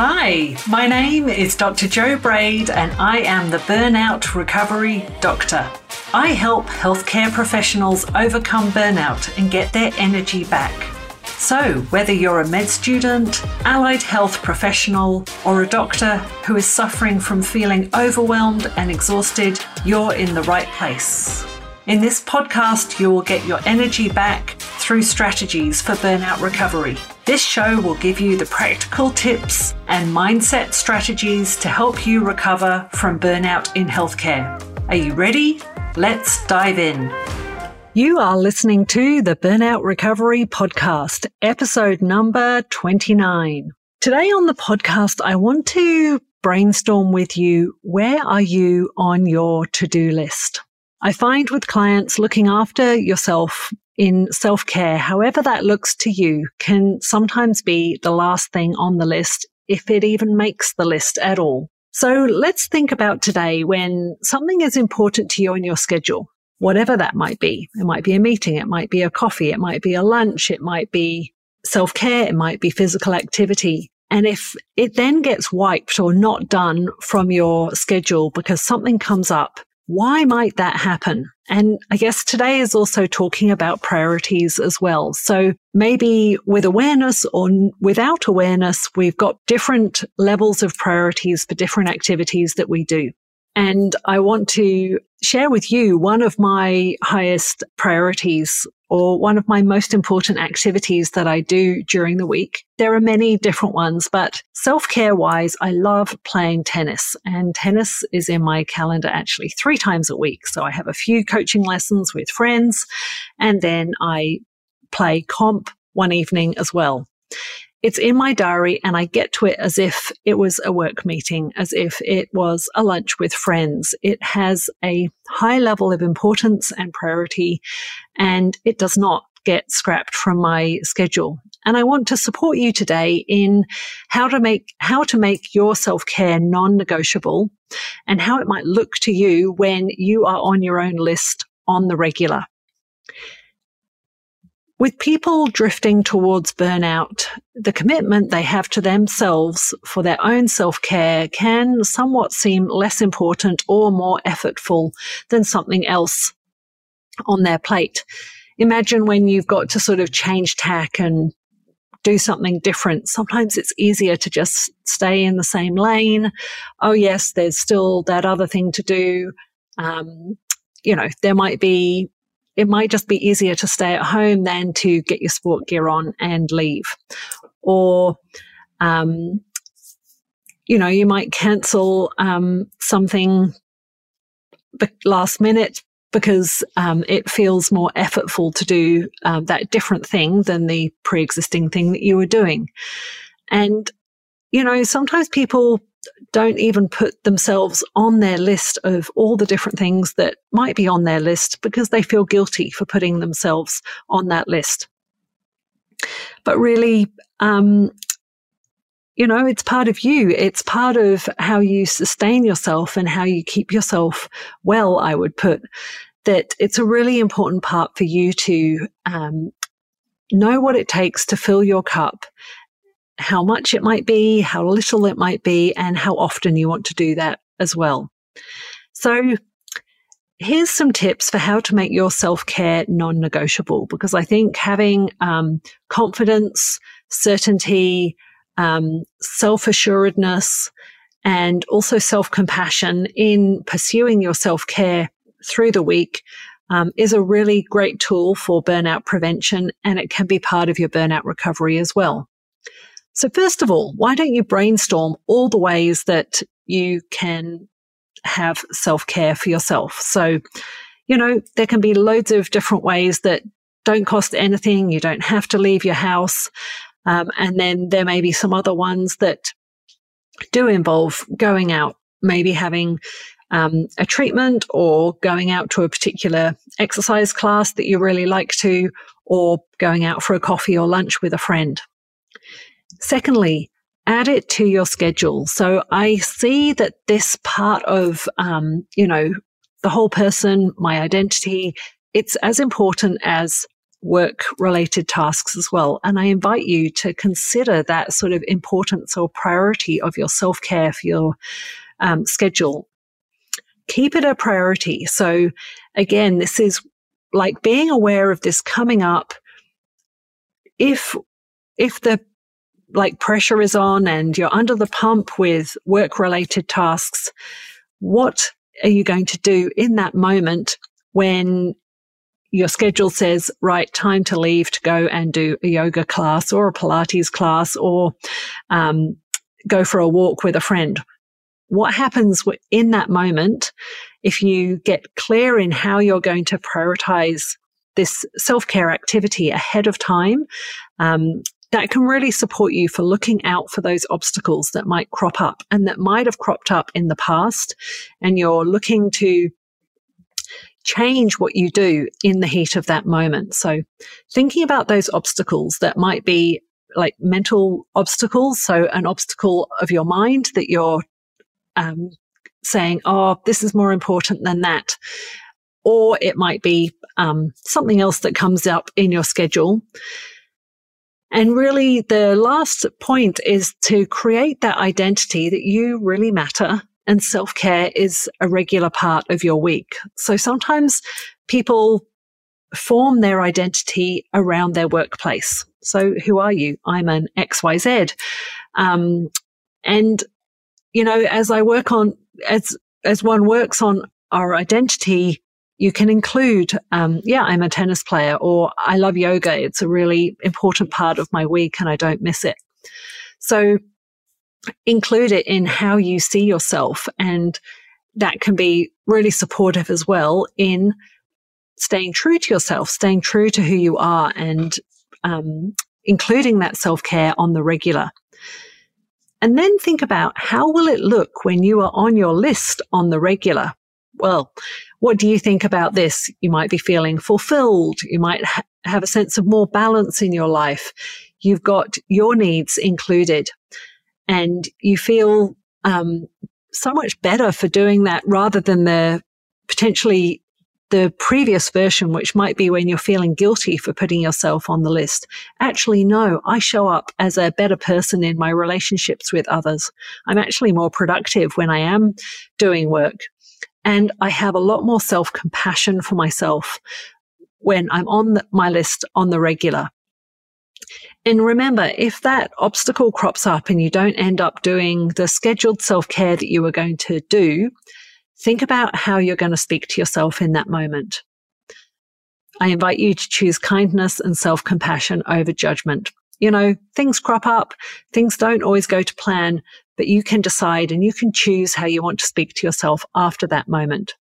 Hi, my name is Dr. Jo Braid, and I am the Burnout Recovery Doctor. I help healthcare professionals overcome burnout and get their energy back. So, whether you're a med student, allied health professional, or a doctor who is suffering from feeling overwhelmed and exhausted, you're in the right place. In this podcast, you will get your energy back through strategies for burnout recovery. This show will give you the practical tips and mindset strategies to help you recover from burnout in healthcare. Are you ready? Let's dive in. You are listening to the Burnout Recovery Podcast, episode number 29. Today on the podcast, I want to brainstorm with you where are you on your to do list? I find with clients looking after yourself in self care, however that looks to you, can sometimes be the last thing on the list, if it even makes the list at all. So let's think about today when something is important to you in your schedule, whatever that might be. It might be a meeting. It might be a coffee. It might be a lunch. It might be self care. It might be physical activity. And if it then gets wiped or not done from your schedule because something comes up, why might that happen? And I guess today is also talking about priorities as well. So maybe with awareness or without awareness, we've got different levels of priorities for different activities that we do. And I want to share with you one of my highest priorities or one of my most important activities that I do during the week. There are many different ones, but self care wise, I love playing tennis and tennis is in my calendar actually three times a week. So I have a few coaching lessons with friends and then I play comp one evening as well. It's in my diary and I get to it as if it was a work meeting, as if it was a lunch with friends. It has a high level of importance and priority and it does not get scrapped from my schedule. And I want to support you today in how to make, how to make your self-care non-negotiable and how it might look to you when you are on your own list on the regular. With people drifting towards burnout, the commitment they have to themselves for their own self care can somewhat seem less important or more effortful than something else on their plate. Imagine when you've got to sort of change tack and do something different. Sometimes it's easier to just stay in the same lane. Oh, yes, there's still that other thing to do. Um, you know, there might be it might just be easier to stay at home than to get your sport gear on and leave. Or, um, you know, you might cancel um, something last minute because um, it feels more effortful to do uh, that different thing than the pre-existing thing that you were doing. And, you know, sometimes people don't even put themselves on their list of all the different things that might be on their list because they feel guilty for putting themselves on that list. But really, um, you know, it's part of you. It's part of how you sustain yourself and how you keep yourself well, I would put that it's a really important part for you to um, know what it takes to fill your cup how much it might be, how little it might be, and how often you want to do that as well. So here's some tips for how to make your self care non negotiable because I think having um, confidence, certainty, um, self assuredness, and also self compassion in pursuing your self care through the week um, is a really great tool for burnout prevention and it can be part of your burnout recovery as well. So first of all, why don't you brainstorm all the ways that you can have self care for yourself? So, you know, there can be loads of different ways that don't cost anything. You don't have to leave your house. Um, and then there may be some other ones that do involve going out, maybe having um, a treatment or going out to a particular exercise class that you really like to, or going out for a coffee or lunch with a friend. Secondly, add it to your schedule. So I see that this part of, um, you know, the whole person, my identity, it's as important as work related tasks as well. And I invite you to consider that sort of importance or priority of your self care for your um, schedule. Keep it a priority. So again, this is like being aware of this coming up. If, if the like pressure is on and you're under the pump with work related tasks, what are you going to do in that moment when your schedule says, right, time to leave to go and do a yoga class or a Pilates class or um, go for a walk with a friend? What happens in that moment if you get clear in how you're going to prioritize this self care activity ahead of time? Um, that can really support you for looking out for those obstacles that might crop up and that might have cropped up in the past. And you're looking to change what you do in the heat of that moment. So thinking about those obstacles that might be like mental obstacles. So an obstacle of your mind that you're um, saying, oh, this is more important than that. Or it might be um, something else that comes up in your schedule. And really, the last point is to create that identity that you really matter and self care is a regular part of your week. So sometimes people form their identity around their workplace. So who are you? I'm an XYZ. Um, and, you know, as I work on, as, as one works on our identity, you can include, um, yeah, I'm a tennis player or I love yoga. It's a really important part of my week and I don't miss it. So include it in how you see yourself. And that can be really supportive as well in staying true to yourself, staying true to who you are and um, including that self care on the regular. And then think about how will it look when you are on your list on the regular? Well, what do you think about this? You might be feeling fulfilled. You might ha- have a sense of more balance in your life. You've got your needs included and you feel um, so much better for doing that rather than the potentially the previous version, which might be when you're feeling guilty for putting yourself on the list. Actually, no, I show up as a better person in my relationships with others. I'm actually more productive when I am doing work. And I have a lot more self compassion for myself when I'm on the, my list on the regular. And remember, if that obstacle crops up and you don't end up doing the scheduled self care that you were going to do, think about how you're going to speak to yourself in that moment. I invite you to choose kindness and self compassion over judgment. You know, things crop up, things don't always go to plan, but you can decide and you can choose how you want to speak to yourself after that moment.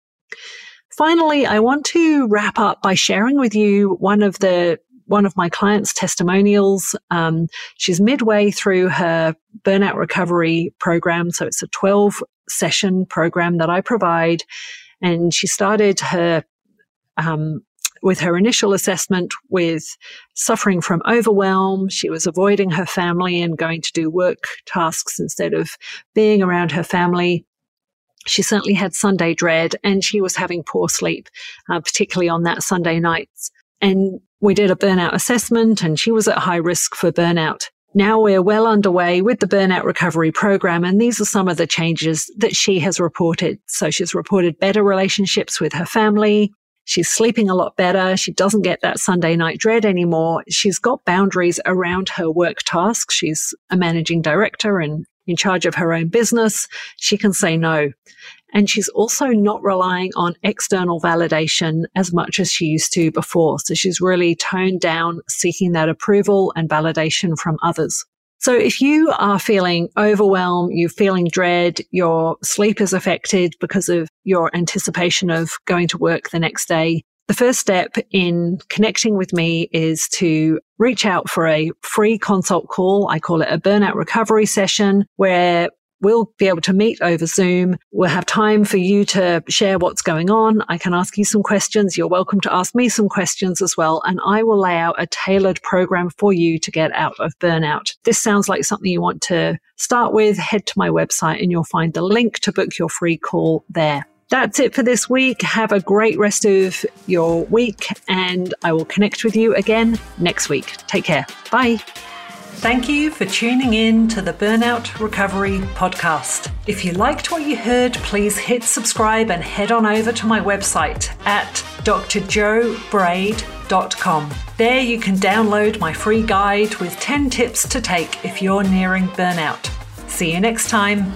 Finally, I want to wrap up by sharing with you one of the one of my clients' testimonials. Um, she's midway through her burnout recovery program. So it's a 12 session program that I provide. And she started her, um, with her initial assessment with suffering from overwhelm. She was avoiding her family and going to do work tasks instead of being around her family. She certainly had Sunday dread and she was having poor sleep, uh, particularly on that Sunday nights. And we did a burnout assessment and she was at high risk for burnout. Now we're well underway with the burnout recovery program. And these are some of the changes that she has reported. So she's reported better relationships with her family. She's sleeping a lot better. She doesn't get that Sunday night dread anymore. She's got boundaries around her work tasks. She's a managing director and in charge of her own business. She can say no. And she's also not relying on external validation as much as she used to before. So she's really toned down seeking that approval and validation from others. So if you are feeling overwhelmed, you're feeling dread, your sleep is affected because of your anticipation of going to work the next day, the first step in connecting with me is to reach out for a free consult call. I call it a burnout recovery session where We'll be able to meet over Zoom. We'll have time for you to share what's going on. I can ask you some questions. You're welcome to ask me some questions as well. And I will lay out a tailored program for you to get out of burnout. This sounds like something you want to start with. Head to my website and you'll find the link to book your free call there. That's it for this week. Have a great rest of your week, and I will connect with you again next week. Take care. Bye. Thank you for tuning in to the Burnout Recovery Podcast. If you liked what you heard, please hit subscribe and head on over to my website at drjobraid.com. There you can download my free guide with 10 tips to take if you're nearing burnout. See you next time.